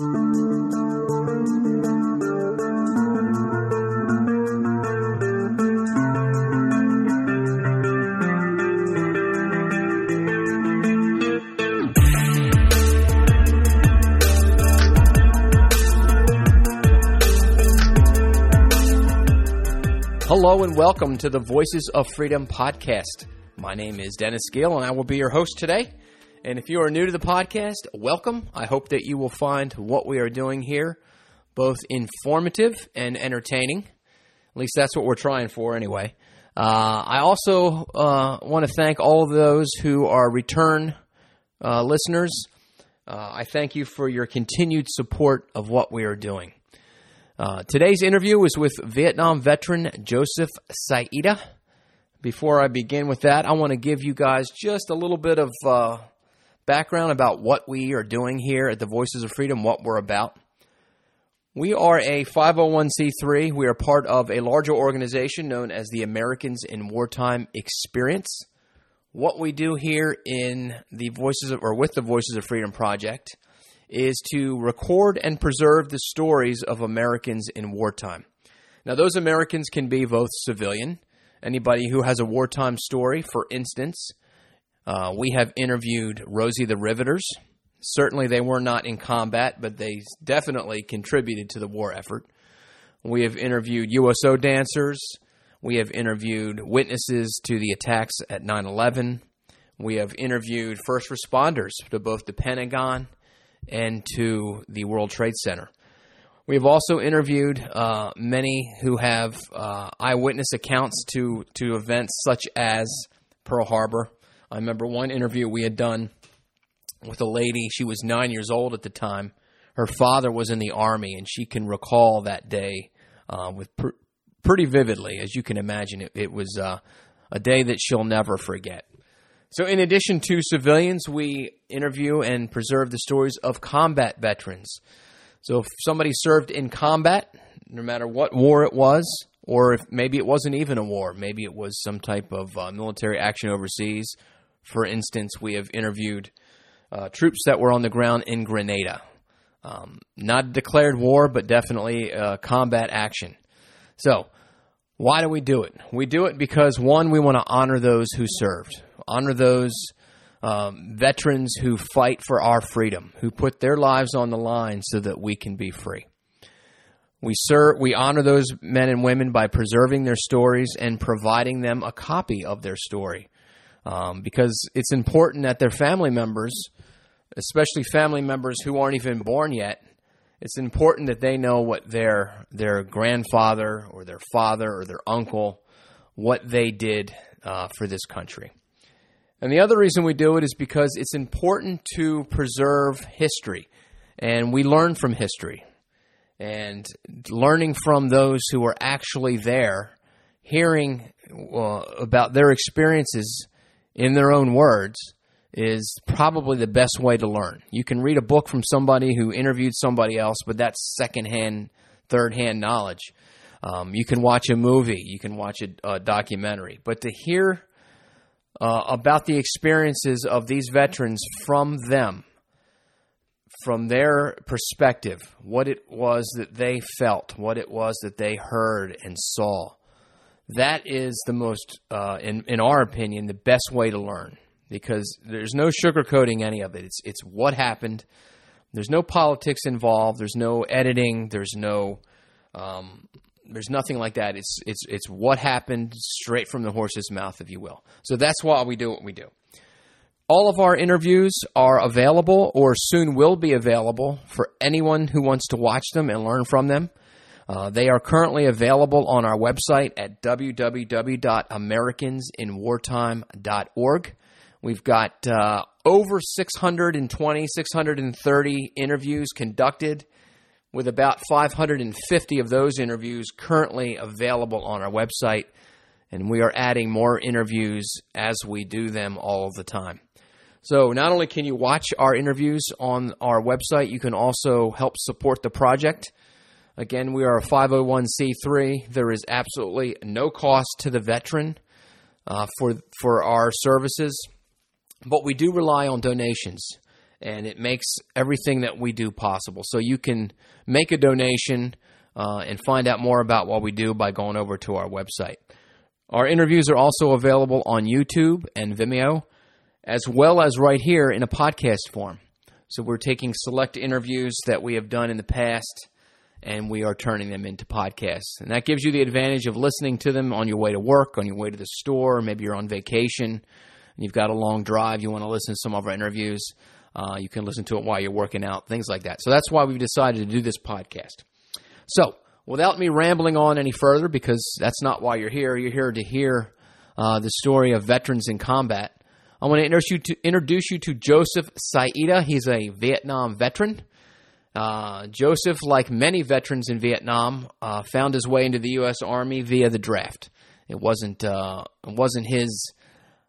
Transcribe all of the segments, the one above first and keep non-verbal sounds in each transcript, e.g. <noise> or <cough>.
Hello and welcome to the Voices of Freedom podcast. My name is Dennis Gill and I will be your host today. And if you are new to the podcast, welcome. I hope that you will find what we are doing here both informative and entertaining. At least that's what we're trying for anyway. Uh, I also uh, want to thank all those who are return uh, listeners. Uh, I thank you for your continued support of what we are doing. Uh, today's interview is with Vietnam veteran Joseph Saitta. Before I begin with that, I want to give you guys just a little bit of uh, background about what we are doing here at the Voices of Freedom, what we're about. We are a 501c3. We are part of a larger organization known as the Americans in Wartime Experience. What we do here in the Voices of, or with the Voices of Freedom project is to record and preserve the stories of Americans in wartime. Now, those Americans can be both civilian, anybody who has a wartime story, for instance. Uh, we have interviewed Rosie the Riveters. Certainly, they were not in combat, but they definitely contributed to the war effort. We have interviewed USO dancers. We have interviewed witnesses to the attacks at 9 11. We have interviewed first responders to both the Pentagon and to the World Trade Center. We have also interviewed uh, many who have uh, eyewitness accounts to, to events such as Pearl Harbor. I remember one interview we had done with a lady. She was nine years old at the time. Her father was in the army, and she can recall that day uh, with pr- pretty vividly, as you can imagine. It, it was uh, a day that she'll never forget. So, in addition to civilians, we interview and preserve the stories of combat veterans. So, if somebody served in combat, no matter what war it was, or if maybe it wasn't even a war, maybe it was some type of uh, military action overseas. For instance, we have interviewed uh, troops that were on the ground in Grenada. Um, not declared war, but definitely uh, combat action. So, why do we do it? We do it because, one, we want to honor those who served honor those um, veterans who fight for our freedom, who put their lives on the line so that we can be free. We serve, we honor those men and women by preserving their stories and providing them a copy of their story, um, because it's important that their family members, especially family members who aren't even born yet, it's important that they know what their their grandfather or their father or their uncle, what they did uh, for this country. And the other reason we do it is because it's important to preserve history. And we learn from history. And learning from those who were actually there, hearing uh, about their experiences in their own words, is probably the best way to learn. You can read a book from somebody who interviewed somebody else, but that's secondhand, third hand knowledge. Um, you can watch a movie, you can watch a, a documentary, but to hear uh, about the experiences of these veterans from them, from their perspective, what it was that they felt, what it was that they heard and saw. That is the most, uh, in, in our opinion, the best way to learn because there's no sugarcoating any of it. It's, it's what happened. There's no politics involved. There's no editing. There's no um, there's nothing like that. It's it's it's what happened straight from the horse's mouth, if you will. So that's why we do what we do. All of our interviews are available or soon will be available for anyone who wants to watch them and learn from them. Uh, they are currently available on our website at www.americansinwartime.org. We've got uh, over 620, 630 interviews conducted with about 550 of those interviews currently available on our website. And we are adding more interviews as we do them all the time. So, not only can you watch our interviews on our website, you can also help support the project. Again, we are a 501c3. There is absolutely no cost to the veteran uh, for, for our services, but we do rely on donations. and it makes everything that we do possible. So you can make a donation uh, and find out more about what we do by going over to our website. Our interviews are also available on YouTube and Vimeo, as well as right here in a podcast form. So we're taking select interviews that we have done in the past and we are turning them into podcasts. And that gives you the advantage of listening to them on your way to work, on your way to the store, maybe you're on vacation and you've got a long drive, you want to listen to some of our interviews. Uh, you can listen to it while you're working out, things like that. So that's why we've decided to do this podcast. So, without me rambling on any further, because that's not why you're here, you're here to hear uh, the story of veterans in combat. I want to introduce you to, introduce you to Joseph Saitta. He's a Vietnam veteran. Uh, Joseph, like many veterans in Vietnam, uh, found his way into the U.S. Army via the draft. It wasn't uh, it wasn't his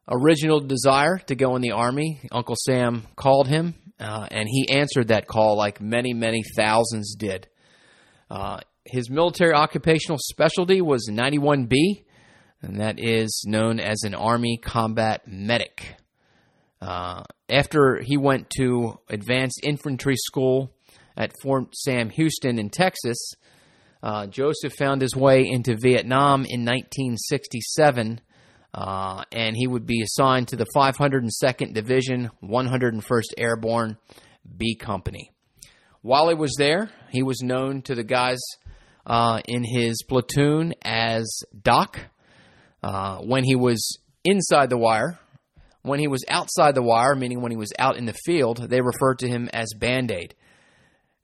original desire to go in the Army. Uncle Sam called him, uh, and he answered that call like many, many thousands did. Uh, his military occupational specialty was 91B, and that is known as an Army combat medic. Uh, after he went to advanced infantry school at Fort Sam Houston in Texas, uh, Joseph found his way into Vietnam in 1967 uh, and he would be assigned to the 502nd Division, 101st Airborne B Company. While he was there, he was known to the guys uh, in his platoon as Doc. Uh, when he was inside the wire, when he was outside the wire, meaning when he was out in the field, they referred to him as Band Aid.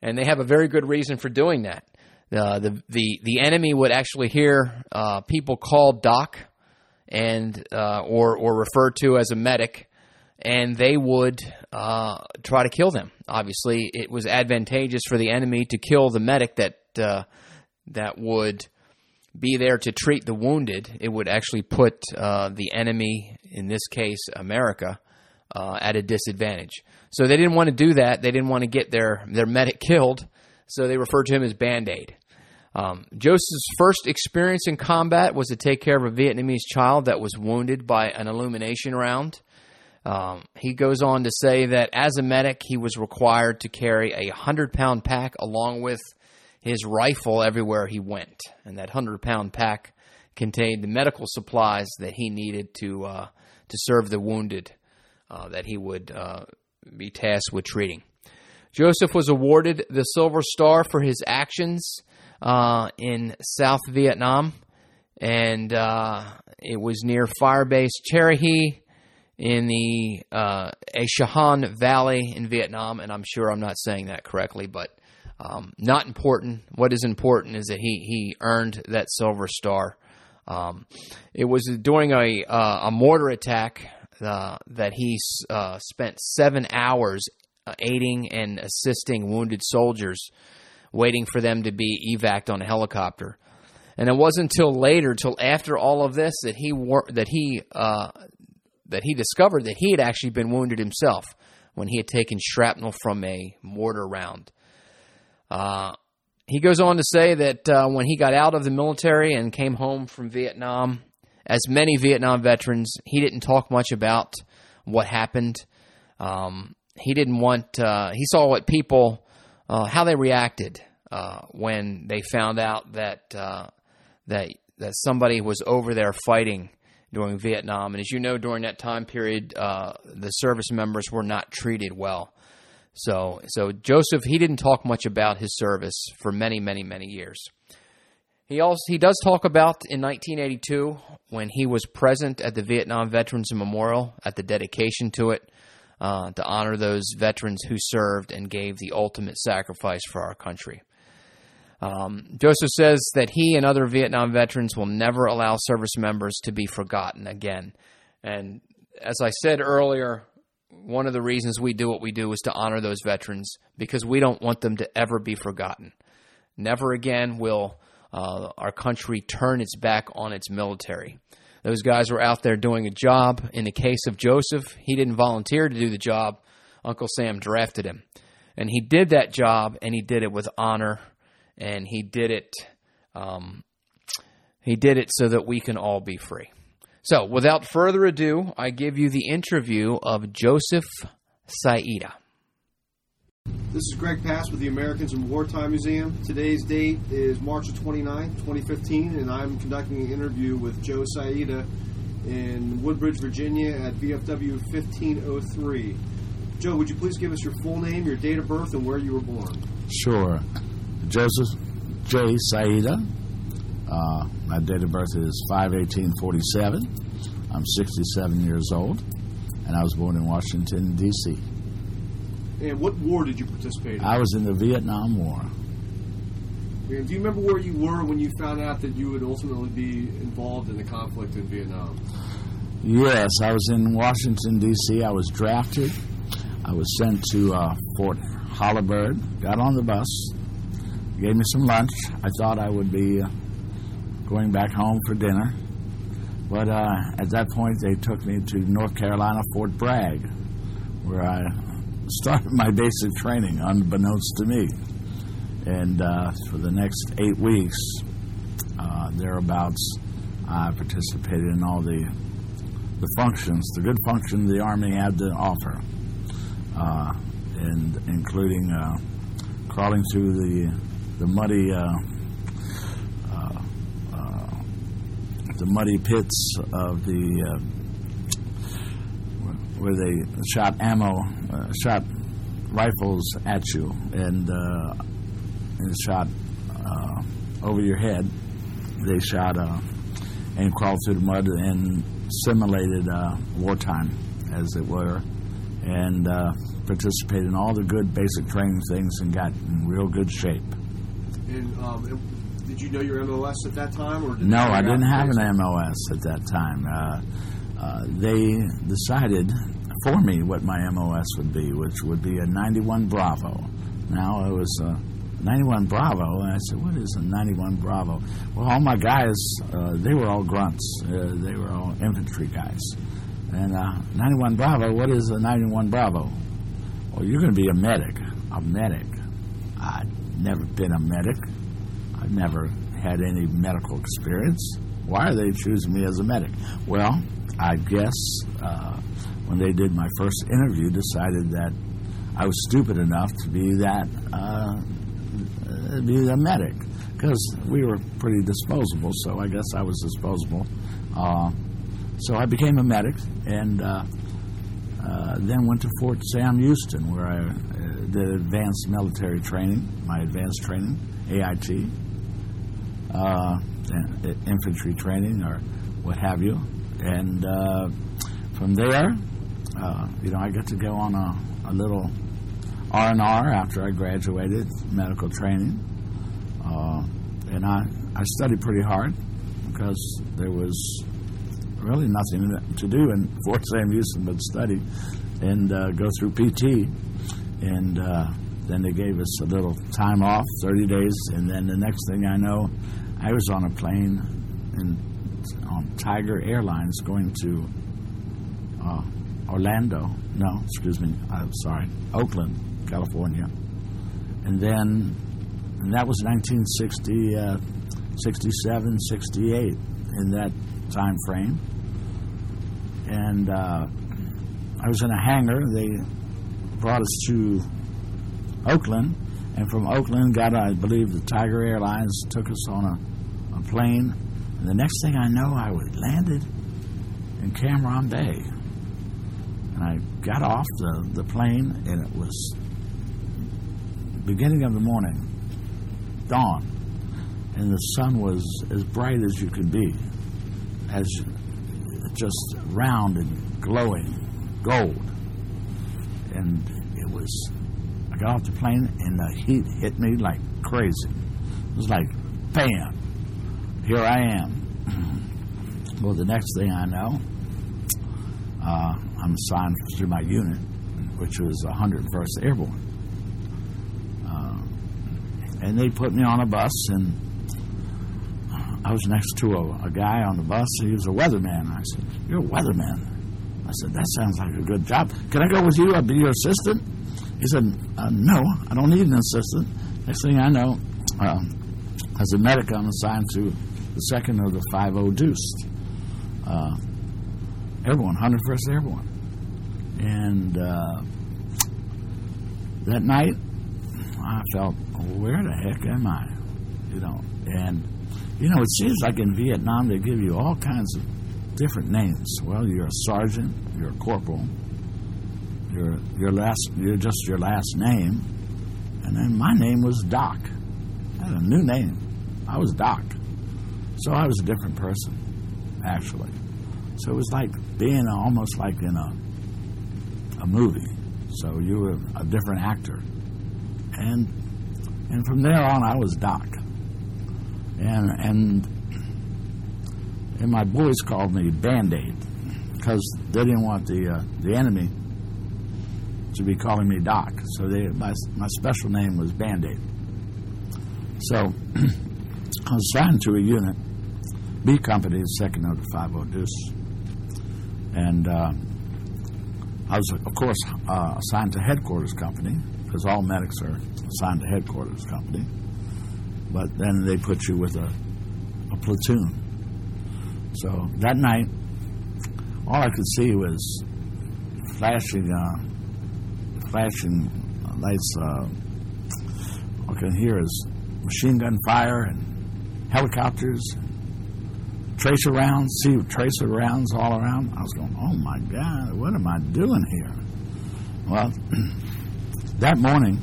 And they have a very good reason for doing that. Uh, the, the, the enemy would actually hear uh, people call Doc and uh, or or referred to as a medic, and they would uh, try to kill them. Obviously, it was advantageous for the enemy to kill the medic that uh, that would be there to treat the wounded. It would actually put uh, the enemy, in this case America, uh, at a disadvantage. So they didn't want to do that. They didn't want to get their their medic <laughs> killed. So they referred to him as Band Aid. Um, Joseph's first experience in combat was to take care of a Vietnamese child that was wounded by an illumination round. Um, he goes on to say that as a medic, he was required to carry a 100 pound pack along with his rifle everywhere he went. And that 100 pound pack contained the medical supplies that he needed to, uh, to serve the wounded uh, that he would uh, be tasked with treating. Joseph was awarded the Silver Star for his actions uh, in South Vietnam, and uh, it was near Firebase Cherry in the uh, Shahan Valley in Vietnam, and I'm sure I'm not saying that correctly, but um, not important. What is important is that he he earned that Silver Star. Um, it was during a uh, a mortar attack uh, that he uh, spent seven hours uh, aiding and assisting wounded soldiers waiting for them to be evac on a helicopter. And it wasn't until later, till after all of this, that he wor- that he uh, that he discovered that he had actually been wounded himself when he had taken shrapnel from a mortar round. Uh, he goes on to say that uh, when he got out of the military and came home from Vietnam, as many Vietnam veterans, he didn't talk much about what happened. Um, he didn't want. Uh, he saw what people uh, how they reacted uh, when they found out that uh, that that somebody was over there fighting during Vietnam. And as you know, during that time period, uh, the service members were not treated well. So, so Joseph he didn't talk much about his service for many, many, many years. He also he does talk about in 1982 when he was present at the Vietnam Veterans Memorial at the dedication to it uh, to honor those veterans who served and gave the ultimate sacrifice for our country. Um, Joseph says that he and other Vietnam veterans will never allow service members to be forgotten again. And as I said earlier, one of the reasons we do what we do is to honor those veterans because we don't want them to ever be forgotten. Never again will uh, our country turn its back on its military. Those guys were out there doing a job. In the case of Joseph, he didn't volunteer to do the job. Uncle Sam drafted him. And he did that job, and he did it with honor, and he did it. Um, he did it so that we can all be free. So, without further ado, I give you the interview of Joseph Saitta. This is Greg Pass with the Americans in Wartime Museum. Today's date is March 29, 2015, and I'm conducting an interview with Joe Saitta in Woodbridge, Virginia at VFW 1503. Joe, would you please give us your full name, your date of birth, and where you were born? Sure. Joseph J. Saitta. Uh, my date of birth is 51847. I'm 67 years old, and I was born in Washington, D.C. And what war did you participate in? I was in the Vietnam War. And do you remember where you were when you found out that you would ultimately be involved in the conflict in Vietnam? Yes, I was in Washington, D.C. I was drafted. I was sent to uh, Fort Holabird, got on the bus, gave me some lunch. I thought I would be uh, going back home for dinner. But uh, at that point, they took me to North Carolina, Fort Bragg, where I started my basic training, unbeknownst to me. And uh, for the next eight weeks, uh, thereabouts, I participated in all the the functions, the good function the Army had to offer, uh, and including uh, crawling through the the muddy uh, uh, the muddy pits of the where they shot ammo, uh, shot rifles at you, and, uh, and shot uh, over your head. They shot uh, and crawled through the mud and simulated uh, wartime, as it were, and uh, participated in all the good basic training things and got in real good shape. And um, did you know your MOS at that time, or did No, I didn't have an MOS at that time. Uh, uh, they decided for me what my MOS would be, which would be a 91 Bravo. Now it was a 91 Bravo, and I said, "What is a 91 Bravo?" Well, all my guys, uh, they were all grunts. Uh, they were all infantry guys. And uh, 91 Bravo, what is a 91 Bravo? Well, you're going to be a medic. A medic. I'd never been a medic. I've never had any medical experience. Why are they choosing me as a medic? Well, I guess uh, when they did my first interview, decided that I was stupid enough to be that uh, uh, be a medic because we were pretty disposable. So I guess I was disposable. Uh, so I became a medic and uh, uh, then went to Fort Sam Houston where I did advanced military training, my advanced training, AIT, infantry training or what have you. And uh, from there, uh, you know, I got to go on a, a little R and R after I graduated medical training, uh, and I I studied pretty hard because there was really nothing to do in Fort Sam Houston but study and uh, go through PT, and uh, then they gave us a little time off, 30 days, and then the next thing I know, I was on a plane in, on Tiger Airlines going to uh, Orlando. No, excuse me. I'm sorry, Oakland, California. And then, and that was 1960, uh, 67, 68, in that time frame. And uh, I was in a hangar. They brought us to Oakland, and from Oakland, got, I believe, the Tiger Airlines took us on a, a plane. And the next thing I know, I was landed in Cam Ranh Bay. And I got off the, the plane, and it was beginning of the morning, dawn, and the sun was as bright as you could be, as just round and glowing gold. And it was, I got off the plane, and the heat hit me like crazy. It was like, bam, here I am. well, the next thing I know, uh, I'm assigned to my unit, which was 101st Airborne. Uh, and they put me on a bus, and I was next to a, a guy on the bus. He was a weatherman. I said, "You're a weatherman." I said, "That sounds like a good job. Can I go with you? I'll be your assistant." He said, uh, "No, I don't need an assistant." Next thing I know, um, as a medic, I'm assigned to the second of the 50 Deuced. Uh, Airborne, 101st Airborne. And uh, that night, I felt, where the heck am I? You know, and you know, it seems like in Vietnam they give you all kinds of different names. Well, you're a sergeant, you're a corporal, your your last, you're just your last name, and then my name was Doc. I had a new name. I was Doc, so I was a different person, actually. So it was like being almost like in a a movie. So you were a different actor, and and from there on, I was Doc, and and and my boys called me Band Aid because they didn't want the uh, the enemy to be calling me Doc. So they my my special name was Band Aid. So <clears throat> I was assigned to a unit, B Company, is Second Note Five O Deuce, and. Uh, I was, of course, uh, assigned to headquarters company because all medics are assigned to headquarters company. But then they put you with a, a platoon. So that night, all I could see was flashing, uh, flashing lights. Uh, all I can hear is machine gun fire and helicopters, tracer rounds, see tracer rounds all around. I was going, oh my God, what am I doing here? Well, <clears throat> that morning,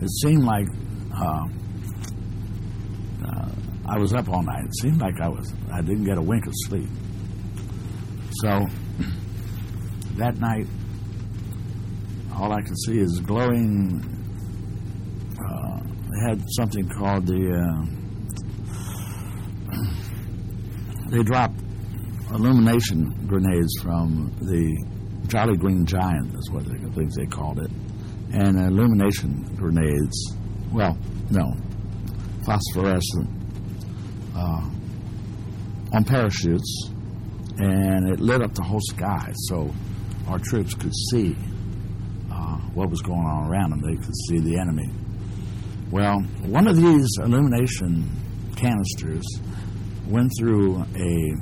it seemed like uh, uh, I was up all night. It seemed like I was I didn't get a wink of sleep. So <clears throat> that night, all I could see is glowing. Uh, they had something called the. Uh, they dropped illumination grenades from the Jolly Green Giant, is what they, I they called it, and illumination grenades. Well, no, phosphorescent uh, on parachutes, and it lit up the whole sky, so our troops could see uh, what was going on around them. They could see the enemy. Well, one of these illumination canisters went through a,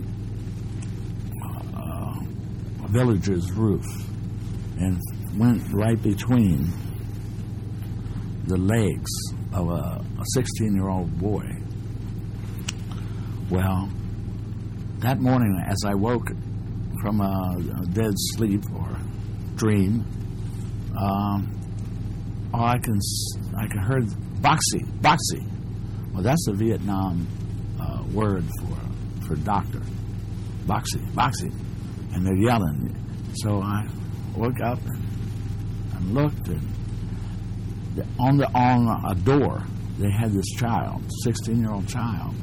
uh, a village's roof and went right between the legs of a 16 year old boy. Well, that morning, as I woke from a, a dead sleep or dream, um, all I can I can heard boxy, boxy. Well, that's the Vietnam word for for doctor. Boxy, boxy, and they're yelling. So I woke up and, and looked, and the, on the on a door they had this child, sixteen year old child,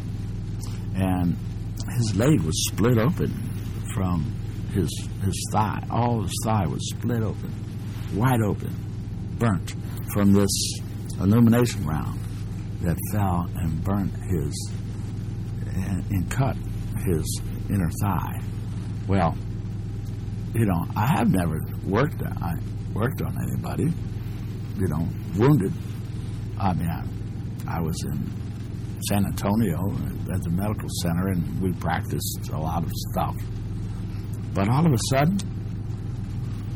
and his leg was split open from his his thigh. All his thigh was split open, wide open, burnt from this illumination round that fell and burnt his and, and cut his inner thigh. Well, you know, I have never worked I worked on anybody, you know, wounded. I mean, I, I was in San Antonio at the medical center, and we practiced a lot of stuff. But all of a sudden,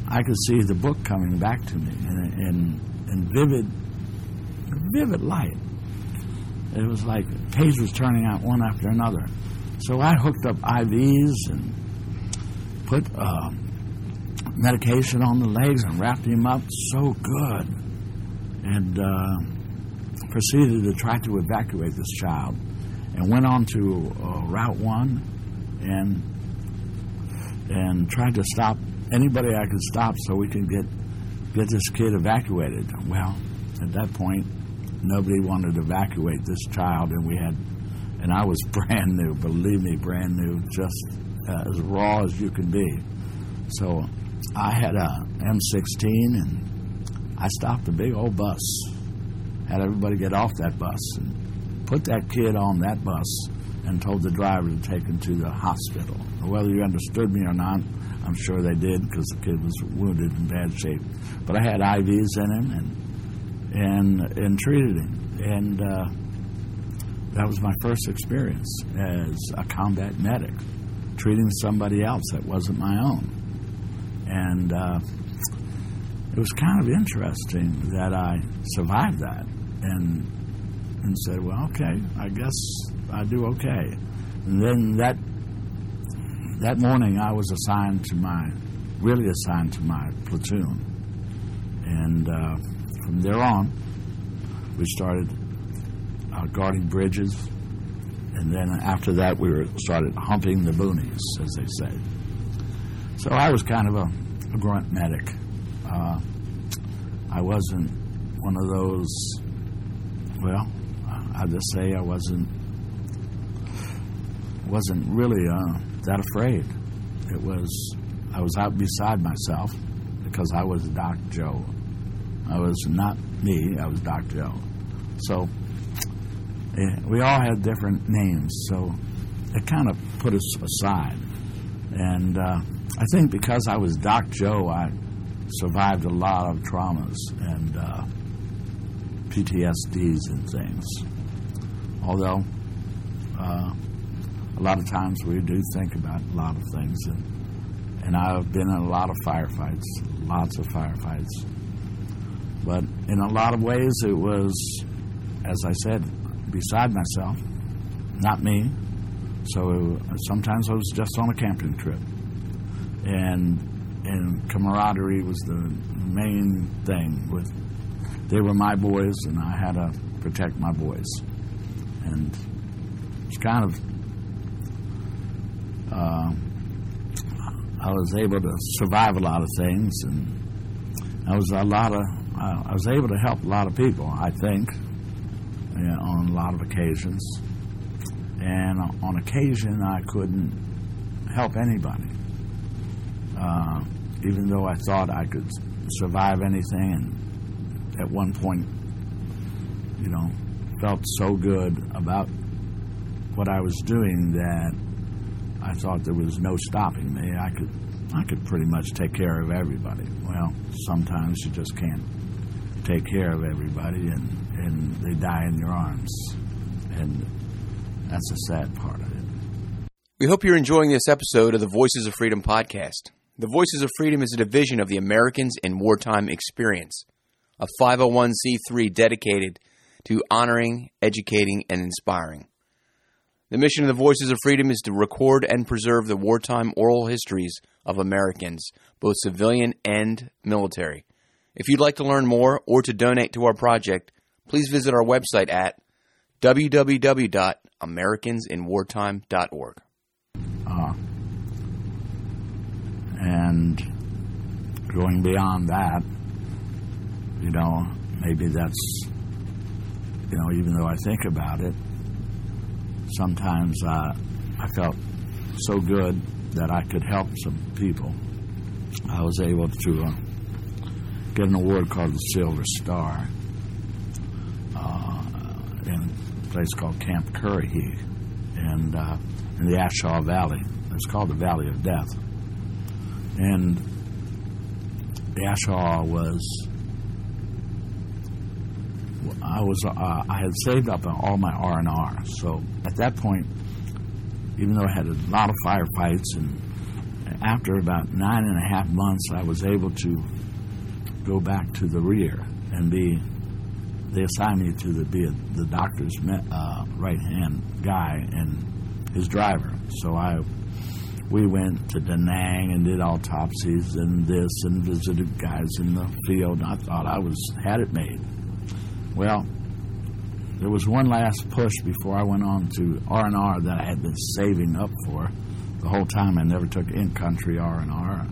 I could see the book coming back to me in, in, in vivid, vivid light. It was like pages turning out one after another. So I hooked up IVs and put uh, medication on the legs and wrapped him up so good, and uh, proceeded to try to evacuate this child, and went on to uh, Route One, and and tried to stop anybody I could stop so we could get get this kid evacuated. Well, at that point, nobody wanted to evacuate this child, and we had, and I was <laughs> brand new, believe me, brand new, just uh, as raw as you can be. So I had a M16, and I stopped a big old bus, had everybody get off that bus, and put that kid on that bus, and told the driver to take him to the hospital. Whether you understood me or not, I'm sure they did because the kid was wounded in bad shape. But I had IVs in him, and and and treated him. And uh, that was my first experience as a combat medic, treating somebody else that wasn't my own. And uh, it was kind of interesting that I survived that and and said, well, okay, I guess I do okay. And then that that morning, I was assigned to my really assigned to my platoon, and uh, from there on, we started uh, guarding bridges, and then after that, we were started humping the boonies, as they say. So I was kind of a, a grunt medic. Uh, I wasn't one of those. Well, I just say I wasn't wasn't really uh, that afraid. It was I was out beside myself because I was Doc Joe. I was not me. I was Doc Joe. So eh, we all had different names. So it kind of put us aside. And uh, I think because I was Doc Joe, I survived a lot of traumas and uh, PTSDs and things. Although uh, a lot of times we do think about a lot of things, and, and I've been in a lot of firefights, lots of firefights. But in a lot of ways, it was, as I said, beside myself, not me. So sometimes I was just on a camping trip, and and camaraderie was the main thing. With they were my boys, and I had to protect my boys, and it's kind of uh, I was able to survive a lot of things, and I was a lot of I was able to help a lot of people. I think yeah, on a lot of occasions, and on occasion I couldn't help anybody. Uh, even though I thought I could survive anything, and at one point, you know, felt so good about what I was doing that I thought there was no stopping me. I could, I could pretty much take care of everybody. Well, sometimes you just can't take care of everybody, and and they die in your arms, and that's a sad part of it. We hope you're enjoying this episode of the Voices of Freedom podcast. The Voices of Freedom is a division of the Americans in Wartime Experience, a 501c3 dedicated to honoring, educating, and inspiring. The mission of the Voices of Freedom is to record and preserve the wartime oral histories of Americans, both civilian and military. If you'd like to learn more or to donate to our project, please visit our website at www.americansinwartime.org. Uh, and going beyond that, you know, maybe that's, you know, even though I think about it, sometimes uh, I felt so good that I could help some people. I was able to uh, get an award called the Silver Star uh, in a place called Camp Currahee and uh, in the A Shau Valley. It's called the Valley of Death. And the A Shau was I was uh, I had saved up all my R and R. So at that point, even though I had a lot of firefights, and after about nine and a half months, I was able to go back to the rear and be. They assigned me to the, be the doctor's uh, right hand guy and his driver. So I we went to Da Nang and did autopsies and this and visited guys in the field. I thought I was had it made. Well, there was one last push before I went on to R and R that I had been saving up for the whole time. I never took in country R and R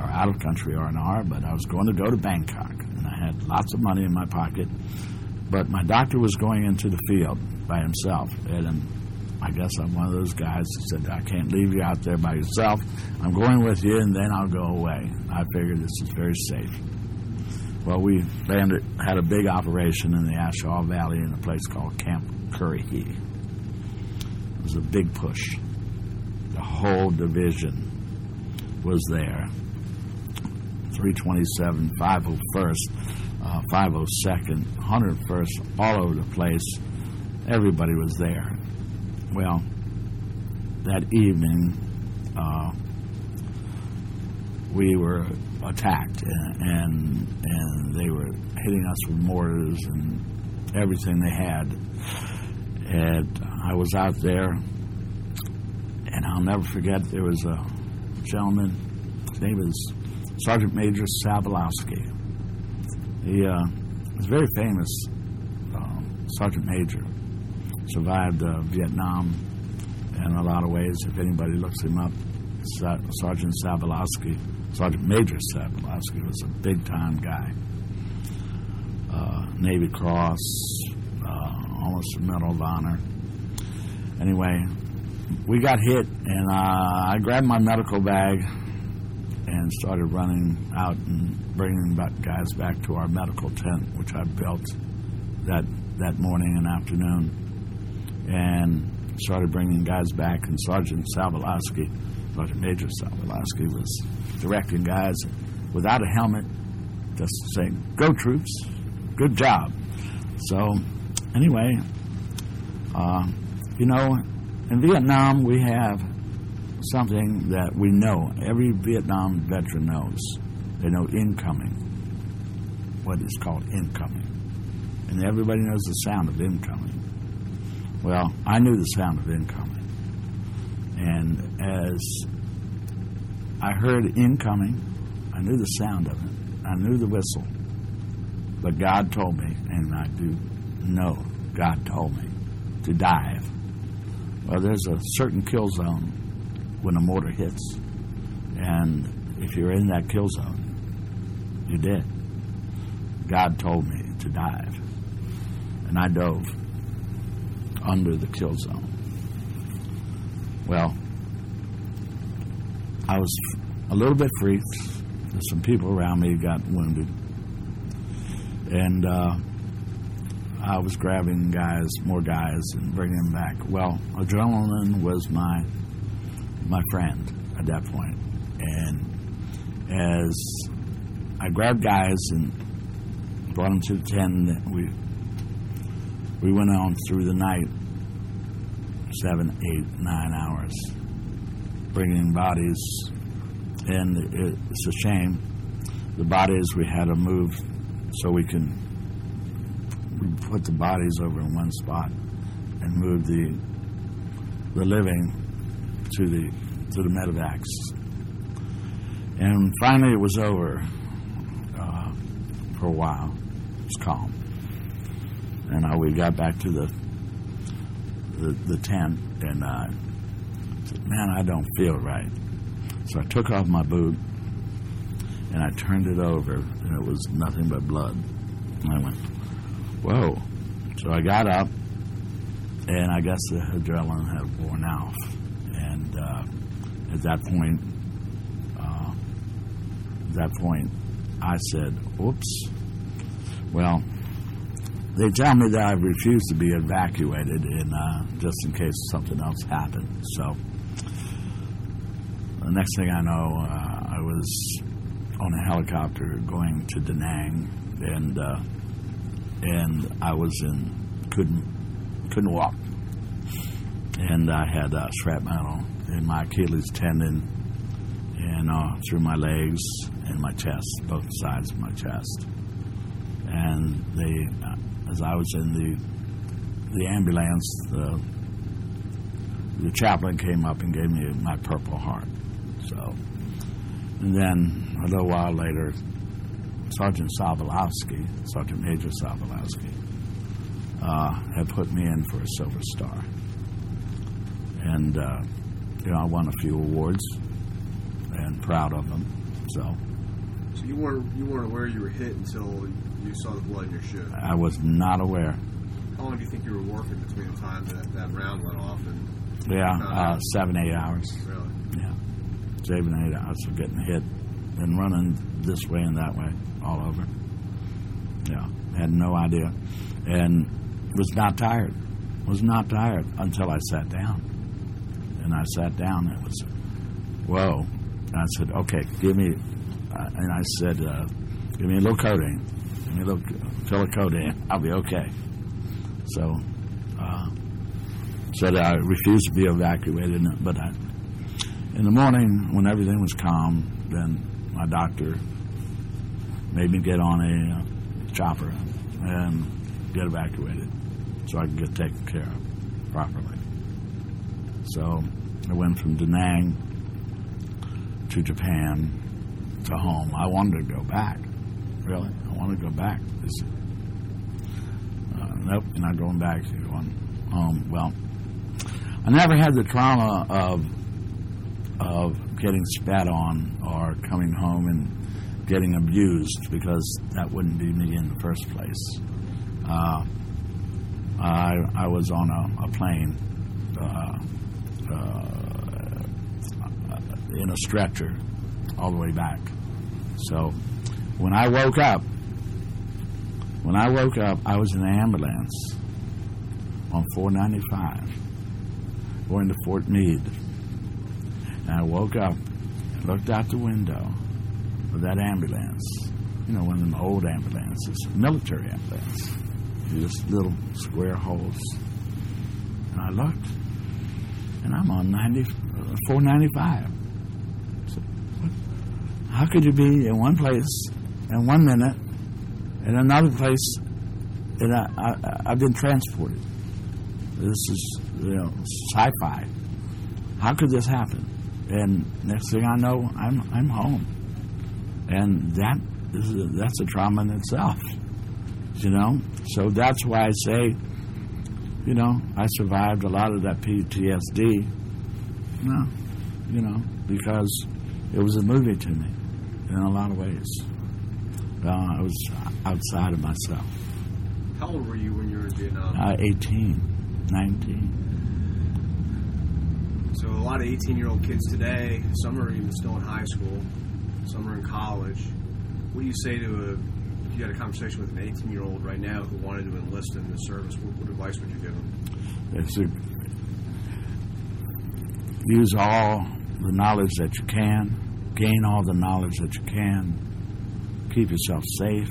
or out of country R and R, but I was going to go to Bangkok, and I had lots of money in my pocket. But my doctor was going into the field by himself, and I guess I'm one of those guys that said, I can't leave you out there by yourself. I'm going with you, and then I'll go away. I figured this is very safe. Well, we landed, had a big operation in the A Shau Valley in a place called Camp Currahee. It was a big push. The whole division was there. 327, 501st, uh, 502nd, 101st, all over the place. Everybody was there. Well, that evening, uh, we were attacked, and, and and they were hitting us with mortars and everything they had. And I was out there, and I'll never forget. There was a gentleman. His name is Sergeant Major Sabalowski. He uh, was very famous uh, Sergeant Major. Survived uh, Vietnam in a lot of ways. If anybody looks him up, Sa- Sergeant Sabalowski, Sergeant Major Sabalowski was a big time guy. Uh, Navy Cross, uh, almost a Medal of Honor. Anyway, we got hit, and uh, I grabbed my medical bag and started running out and bringing back guys back to our medical tent, which I built that that morning and afternoon, and started bringing guys back. And Sergeant Sabalowski, Sergeant Major Sabalowski, was directing guys without a helmet, just saying, "Go troops, good job." So, anyway, uh, you know, in Vietnam we have something that we know. Every Vietnam veteran knows. They know incoming, what is called incoming. And everybody knows the sound of incoming. Well, I knew the sound of incoming. And as I heard incoming, I knew the sound of it. I knew the whistle. But God told me, and I do know God told me, to dive. Well, there's a certain kill zone when a mortar hits. And if you're in that kill zone, you're dead. God told me to dive. And I dove under the kill zone. Well, I was a little bit freaked. Some people around me got wounded. And uh, I was grabbing guys, more guys, and bringing them back. Well, adrenaline was my my friend at that point. And as I grabbed guys and brought them to the tent, we we went on through the night, seven, eight, nine hours, bringing bodies. And it, it's a shame. The bodies we had to move so we can we put the bodies over in one spot and move the the living to the to the medevacs. And finally, it was over uh, for a while. It was calm, and uh, we got back to the the, the tent, and uh, said, "Man, I don't feel right." So I took off my boot and I turned it over, and it was nothing but blood. And I went, "Whoa!" So I got up, and I guess the adrenaline had worn off and uh, at that point, uh, at that point, I said, "Oops." Well, they tell me that I've refused to be evacuated, and uh, just in case something else happened. So the next thing I know, uh, I was on a helicopter going to Da Nang, and uh, and I was in couldn't couldn't walk and I had uh, shrapnel in my Achilles tendon and uh, through my legs and my chest, both sides of my chest. And they, uh, as I was in the the ambulance, the the chaplain came up and gave me my Purple Heart. So, and then a little while later, Sergeant Sobolowski, Sergeant Major Sobolowski, uh, had put me in for a Silver Star and uh, you know I won a few awards and proud of them. So So you weren't you weren't aware you were hit until you saw the blood in your shoe. I was not aware. How long do you think you were working between the time that that round went off and Yeah, uh, seven eight hours. really? Yeah, seven eight hours of getting hit and running this way and that way all over. Yeah, had no idea, and was not tired. Was not tired until I sat down. And I sat down. And it was, whoa. And I said, okay, give me. Uh, and I said, uh, give me a little codeine. Give me a little fill of codeine. I'll be okay. So, uh, said I refused to be evacuated. But I, in the morning, when everything was calm, then my doctor made me get on a uh, chopper and get evacuated so I could get taken care of properly. So I went from Da Nang to Japan to home. I wanted to go back. Really, I wanted to go back. This, uh, nope, you're not going back. You're going home. Well, I never had the trauma of of getting spat on or coming home and getting abused because that wouldn't be me in the first place. Uh, I I was on a, a plane uh, Uh, in a stretcher all the way back. So when I woke up, when I woke up, I was in an ambulance on 495 going to Fort Meade. And I woke up and looked out the window of that ambulance. You know, one of them old ambulances, military ambulance. Just little square holes. And I looked, and I'm on 90, 495. So. How could you be in one place in one minute, in another place, and I, I, I've been transported? This is, you know, sci-fi. How could this happen? And next thing I know, I'm I'm home, and that is a, that's a trauma in itself, you know. So that's why I say, you know, I survived a lot of that PTSD. No, you know, because it was a movie to me in a lot of ways. Uh, I was outside of myself. How old were you when you were in Vietnam? Uh, 18, 19. So a lot of 18-year-old kids today, some are even still in high school, some are in college. What do you say to a you had a conversation with an 18-year-old right now who wanted to enlist in the service? What, what advice would you give them? It's a, use all the knowledge that you can, gain all the knowledge that you can, keep yourself safe.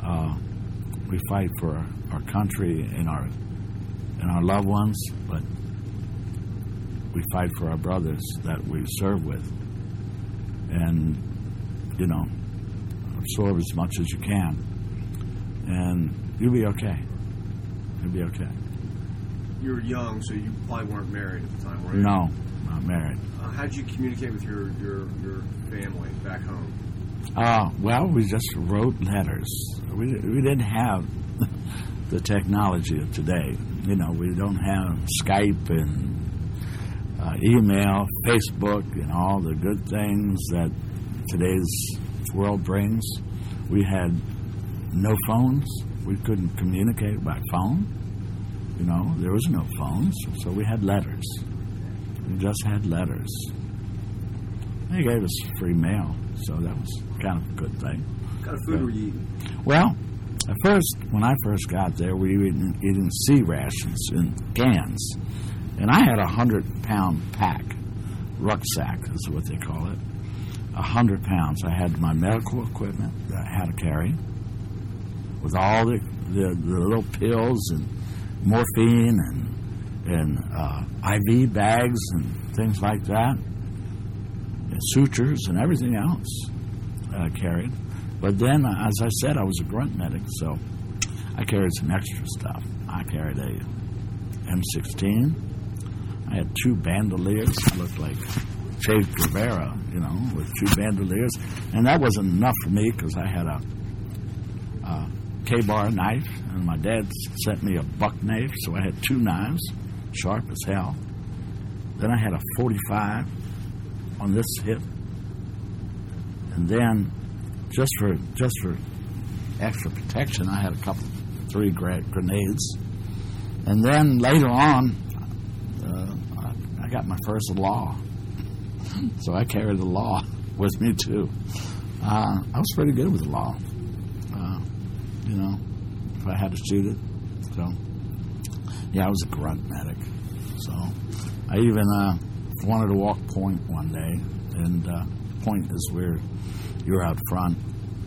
Uh, we fight for our, our country and our and our loved ones, but we fight for our brothers that we serve with. And you know, absorb as much as you can, and you'll be okay. You'll be okay. You were young, so you probably weren't married at the time, were you? No, not married. Uh, how did you communicate with your, your, your family back home? Uh, well, we just wrote letters. We, we didn't have <laughs> the technology of today. You know, we don't have Skype and uh, email, Facebook, and all the good things that today's world brings. We had no phones. We couldn't communicate by phone. You know, there was no phones, so we had letters. We just had letters. They gave us free mail, so that was kind of a good thing. What kind of food were you eating? Well, at first, when I first got there, we were eating, eating C rations in cans. And I had a hundred pound pack, rucksack is what they call it. A hundred pounds. I had my medical equipment that I had to carry with all the, the, the little pills and morphine and and uh, IV bags and things like that, and sutures and everything else I carried. But then, uh, as I said, I was a grunt medic, so I carried some extra stuff. I carried a M16. I had two bandoliers. I looked like Che Guevara, you know, with two bandoliers, and that wasn't enough for me because I had a, a Ka-Bar knife, and my dad sent me a buck knife, so I had two knives, sharp as hell. Then I had a 45 on this hip, and then just for just for extra protection, I had a couple, three grenades, and then later on, uh, I got my first LAW, so I carried the LAW with me too. Uh, I was pretty good with the LAW, uh, you know, if I had to shoot it. So, yeah, I was a grunt medic. So, I even uh, wanted to walk point one day, and uh, point is where you're out front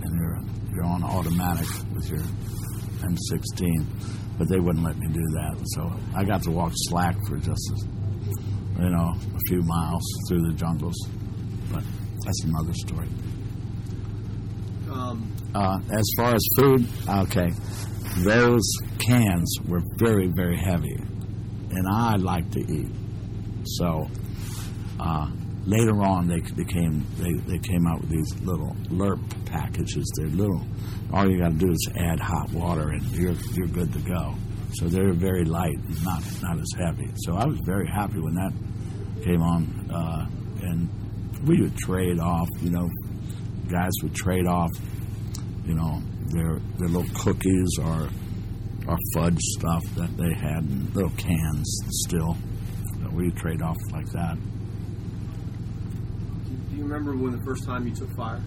and you're you're on automatic with your M16, but they wouldn't let me do that. So I got to walk slack for just you know a few miles through the jungles. But that's another story. Um, Uh, as far as food, okay, those cans were very, very heavy, and I like to eat. So uh, later on, they became they, they came out with these little LRRP packages. They're little. All you got to do is add hot water, and you're you're good to go. So they're very light, not not as heavy. So I was very happy when that came on, uh, and we would trade off. You know, guys would trade off you know, their their little cookies or or fudge stuff that they had in little cans still that we trade off like that. do you remember when the first time you took fire?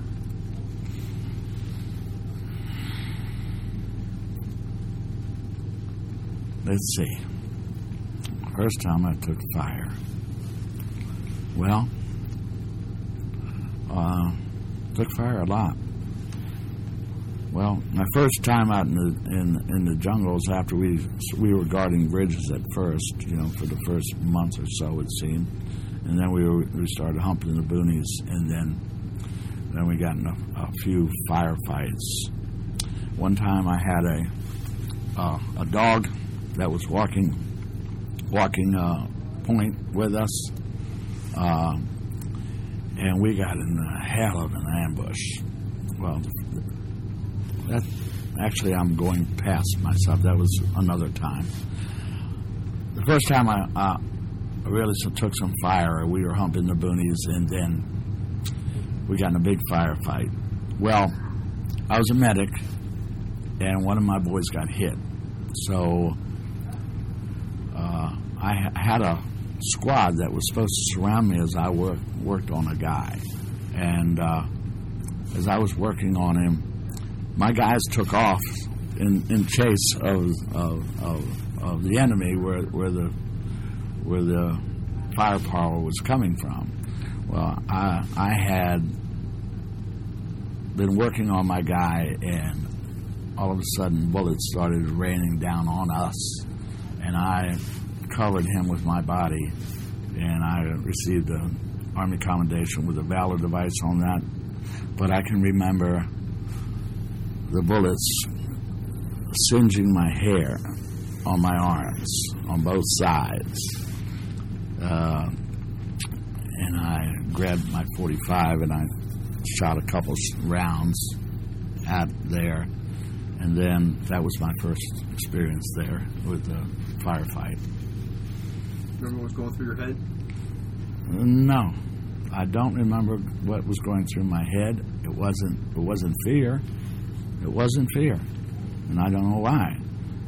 Let's see. First time I took fire. Well, uh, took fire a lot. Well, my first time out in the in in the jungles after we we were guarding bridges at first, you know, for the first month or so it seemed, and then we were, we started humping the boonies, and then then we got in a, a few firefights. One time I had a uh, a dog that was walking walking uh, point with us, uh, and we got in the hell of an ambush. Well, that actually I'm going past myself. That was another time. The first time I uh, really took some fire, we were humping the boonies, and then we got in a big firefight. Well, I was a medic, and one of my boys got hit. So I had a squad that was supposed to surround me as I work, worked on a guy. And uh, as I was working on him, my guys took off in, in chase of, of, of, of the enemy where, where the where the firepower was coming from. Well, I I had been working on my guy, and all of a sudden bullets started raining down on us, and I covered him with my body, and I received an Army commendation with a valor device on that. But I can remember the bullets singeing my hair on my arms on both sides. Uh, and I grabbed my 45 and I shot a couple rounds at there. And then that was my first experience there with the firefight. Remember what was going through your head? No, I don't remember what was going through my head. It wasn't. It wasn't fear. It wasn't fear, and I don't know why.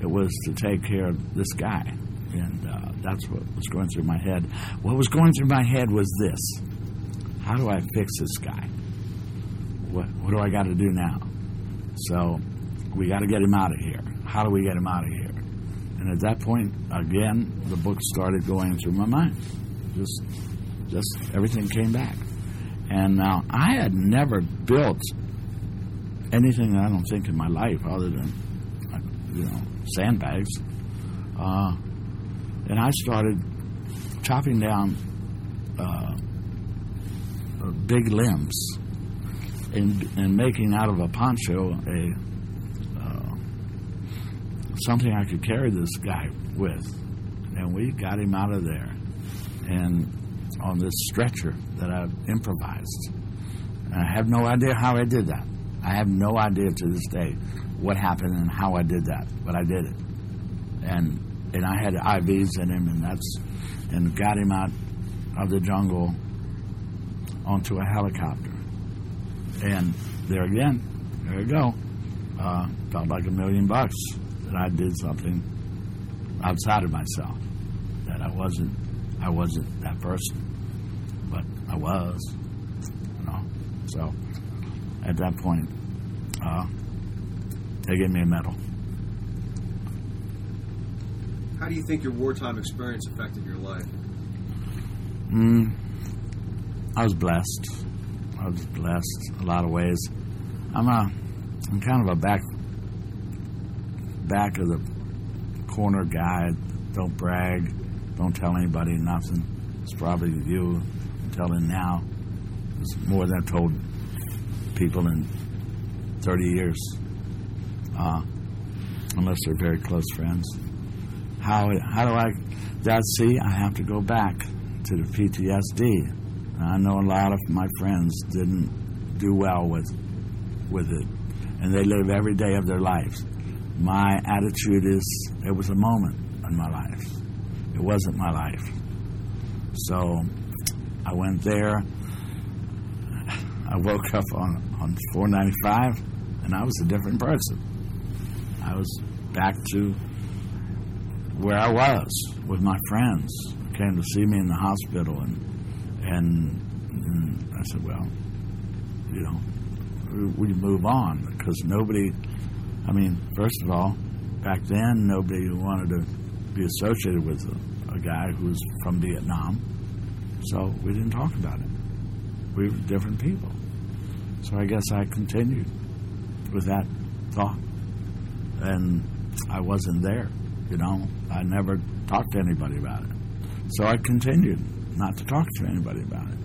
It was to take care of this guy, and uh, that's what was going through my head. What was going through my head was this: How do I fix this guy? What What do I got to do now? So we got to get him out of here. How do we get him out of here? And at that point, again, the book started going through my mind. Just, just everything came back. And now I had never built anything I don't think in my life other than, you know, sandbags. Uh, and I started chopping down uh, uh, big limbs and, and making out of a poncho a something I could carry this guy with. And we got him out of there and on this stretcher that I improvised. And I have no idea how I did that. I have no idea to this day what happened and how I did that, but I did it. And and I had IVs in him, and that's and got him out of the jungle onto a helicopter. And there again, there you go. Uh, felt like a million bucks that I did something outside of myself. That I wasn't, I wasn't that person, but I was. You know, so at that point, uh, they gave me a medal. How do you think your wartime experience affected your life? Mm, I was blessed. I was blessed a lot of ways. I'm a, I'm kind of a back, back of the corner guy. Don't brag. Don't tell anybody nothing. It's probably you. I'm telling now. It's more than I've told people in 30 years, uh, unless they're very close friends. How, how do I, that see, I have to go back to the PTSD. I know a lot of my friends didn't do well with, with it, and they live every day of their lives. My attitude is it was a moment in my life. It wasn't my life. So I went there. I woke up on, on 495 and I was a different person. I was back to where I was with my friends. Came to see me in the hospital and and, and I said, well, you know, we move on because nobody. I mean, first of all, back then nobody wanted to be associated with a, a guy who was from Vietnam, so we didn't talk about it. We were different people. So I guess I continued with that thought, and I wasn't there. You know, I never talked to anybody about it. So I continued not to talk to anybody about it.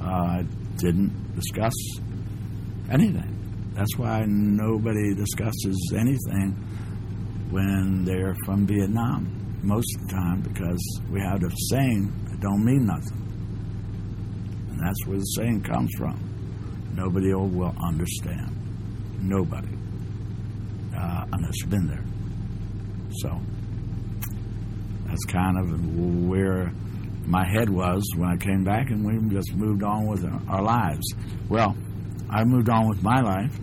Uh, I didn't discuss anything. That's why nobody discusses anything when they're from Vietnam most of the time because we have the saying it don't mean nothing. And that's where the saying comes from. Nobody will understand. Nobody. Uh, unless you've been there. So that's kind of where my head was when I came back, and we just moved on with our lives. Well, I moved on with my life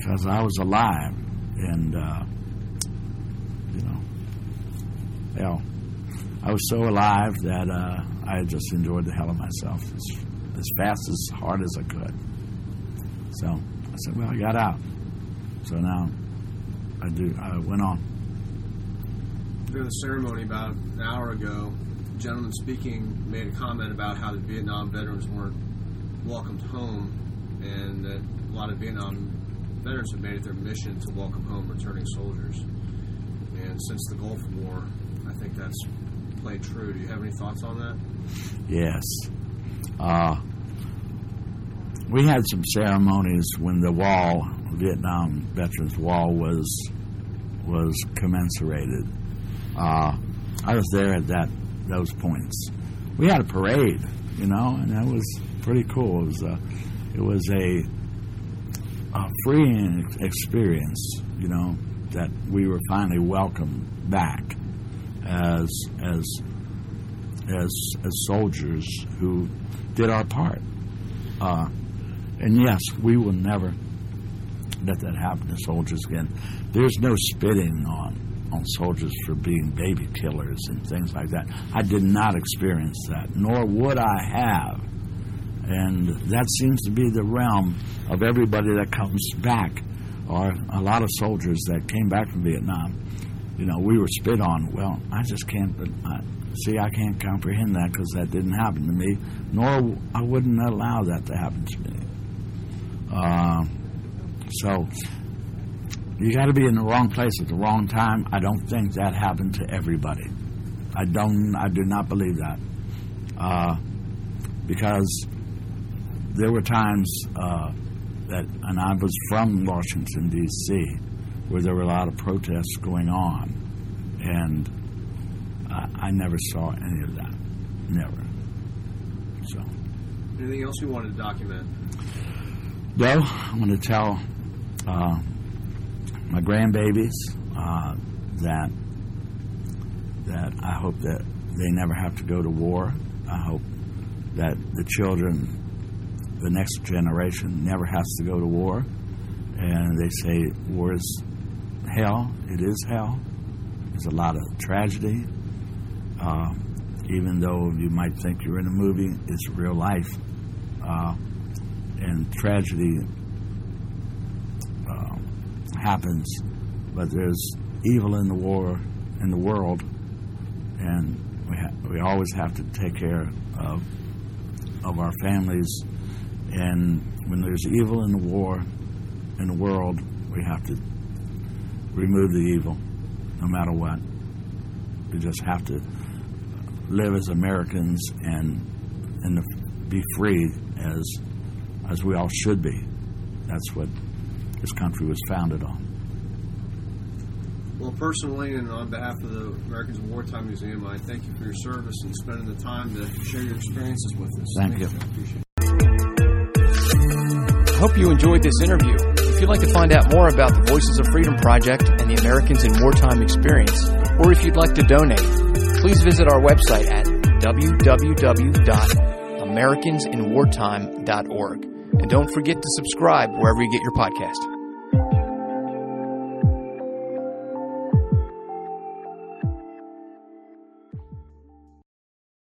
because I was alive, and uh, you know, hell, I was so alive that uh, I just enjoyed the hell of myself as, as fast as hard as I could. So I said, "Well, I got out." So now I do. I went on. During the ceremony about an hour ago, the gentleman speaking made a comment about how the Vietnam veterans weren't welcomed home, and that a lot of Vietnam veterans have made it their mission to welcome home returning soldiers. And since the Gulf War, I think that's played true. Do you have any thoughts on that? Yes. Uh, we had some ceremonies when the wall, Vietnam Veterans Wall, was was commensurated. Uh, I was there at that those points. We had a parade, you know, and that was pretty cool. It was a, it was a, a freeing experience, you know, that we were finally welcomed back as as as as soldiers who did our part. Uh, and yes, we will never let that happen to soldiers again. There's no spitting on on soldiers for being baby killers and things like that. I did not experience that, nor would I have. And that seems to be the realm of everybody that comes back, or a lot of soldiers that came back from Vietnam. You know, we were spit on. Well, I just can't. I, see, I can't comprehend that because that didn't happen to me, nor I wouldn't allow that to happen to me. Uh, so you got to be in the wrong place at the wrong time. I don't think that happened to everybody. I don't. I do not believe that uh, because there were times uh, that, and I was from Washington D.C., where there were a lot of protests going on, and I, I never saw any of that. Never. So. Anything else you wanted to document? No, I'm going to tell uh, my grandbabies uh, that that I hope that they never have to go to war. I hope that the children, the next generation, never has to go to war. And they say war is hell. It is hell. There's a lot of tragedy. Uh, even though you might think you're in a movie, it's real life. Uh, and tragedy uh, happens, but there's evil in the war in the world, and we ha- we always have to take care of of our families. And when there's evil in the war in the world, we have to remove the evil, no matter what. We just have to live as Americans and the be free as as we all should be. That's what this country was founded on. Well, personally and on behalf of the Americans Wartime Museum, I thank you for your service and spending the time to share your experiences with us. Thank you. Hope you enjoyed this interview. If you'd like to find out more about the Voices of Freedom Project and the Americans in Wartime experience, or if you'd like to donate, please visit our website at www.americansinwartime.org. And don't forget to subscribe wherever you get your podcast.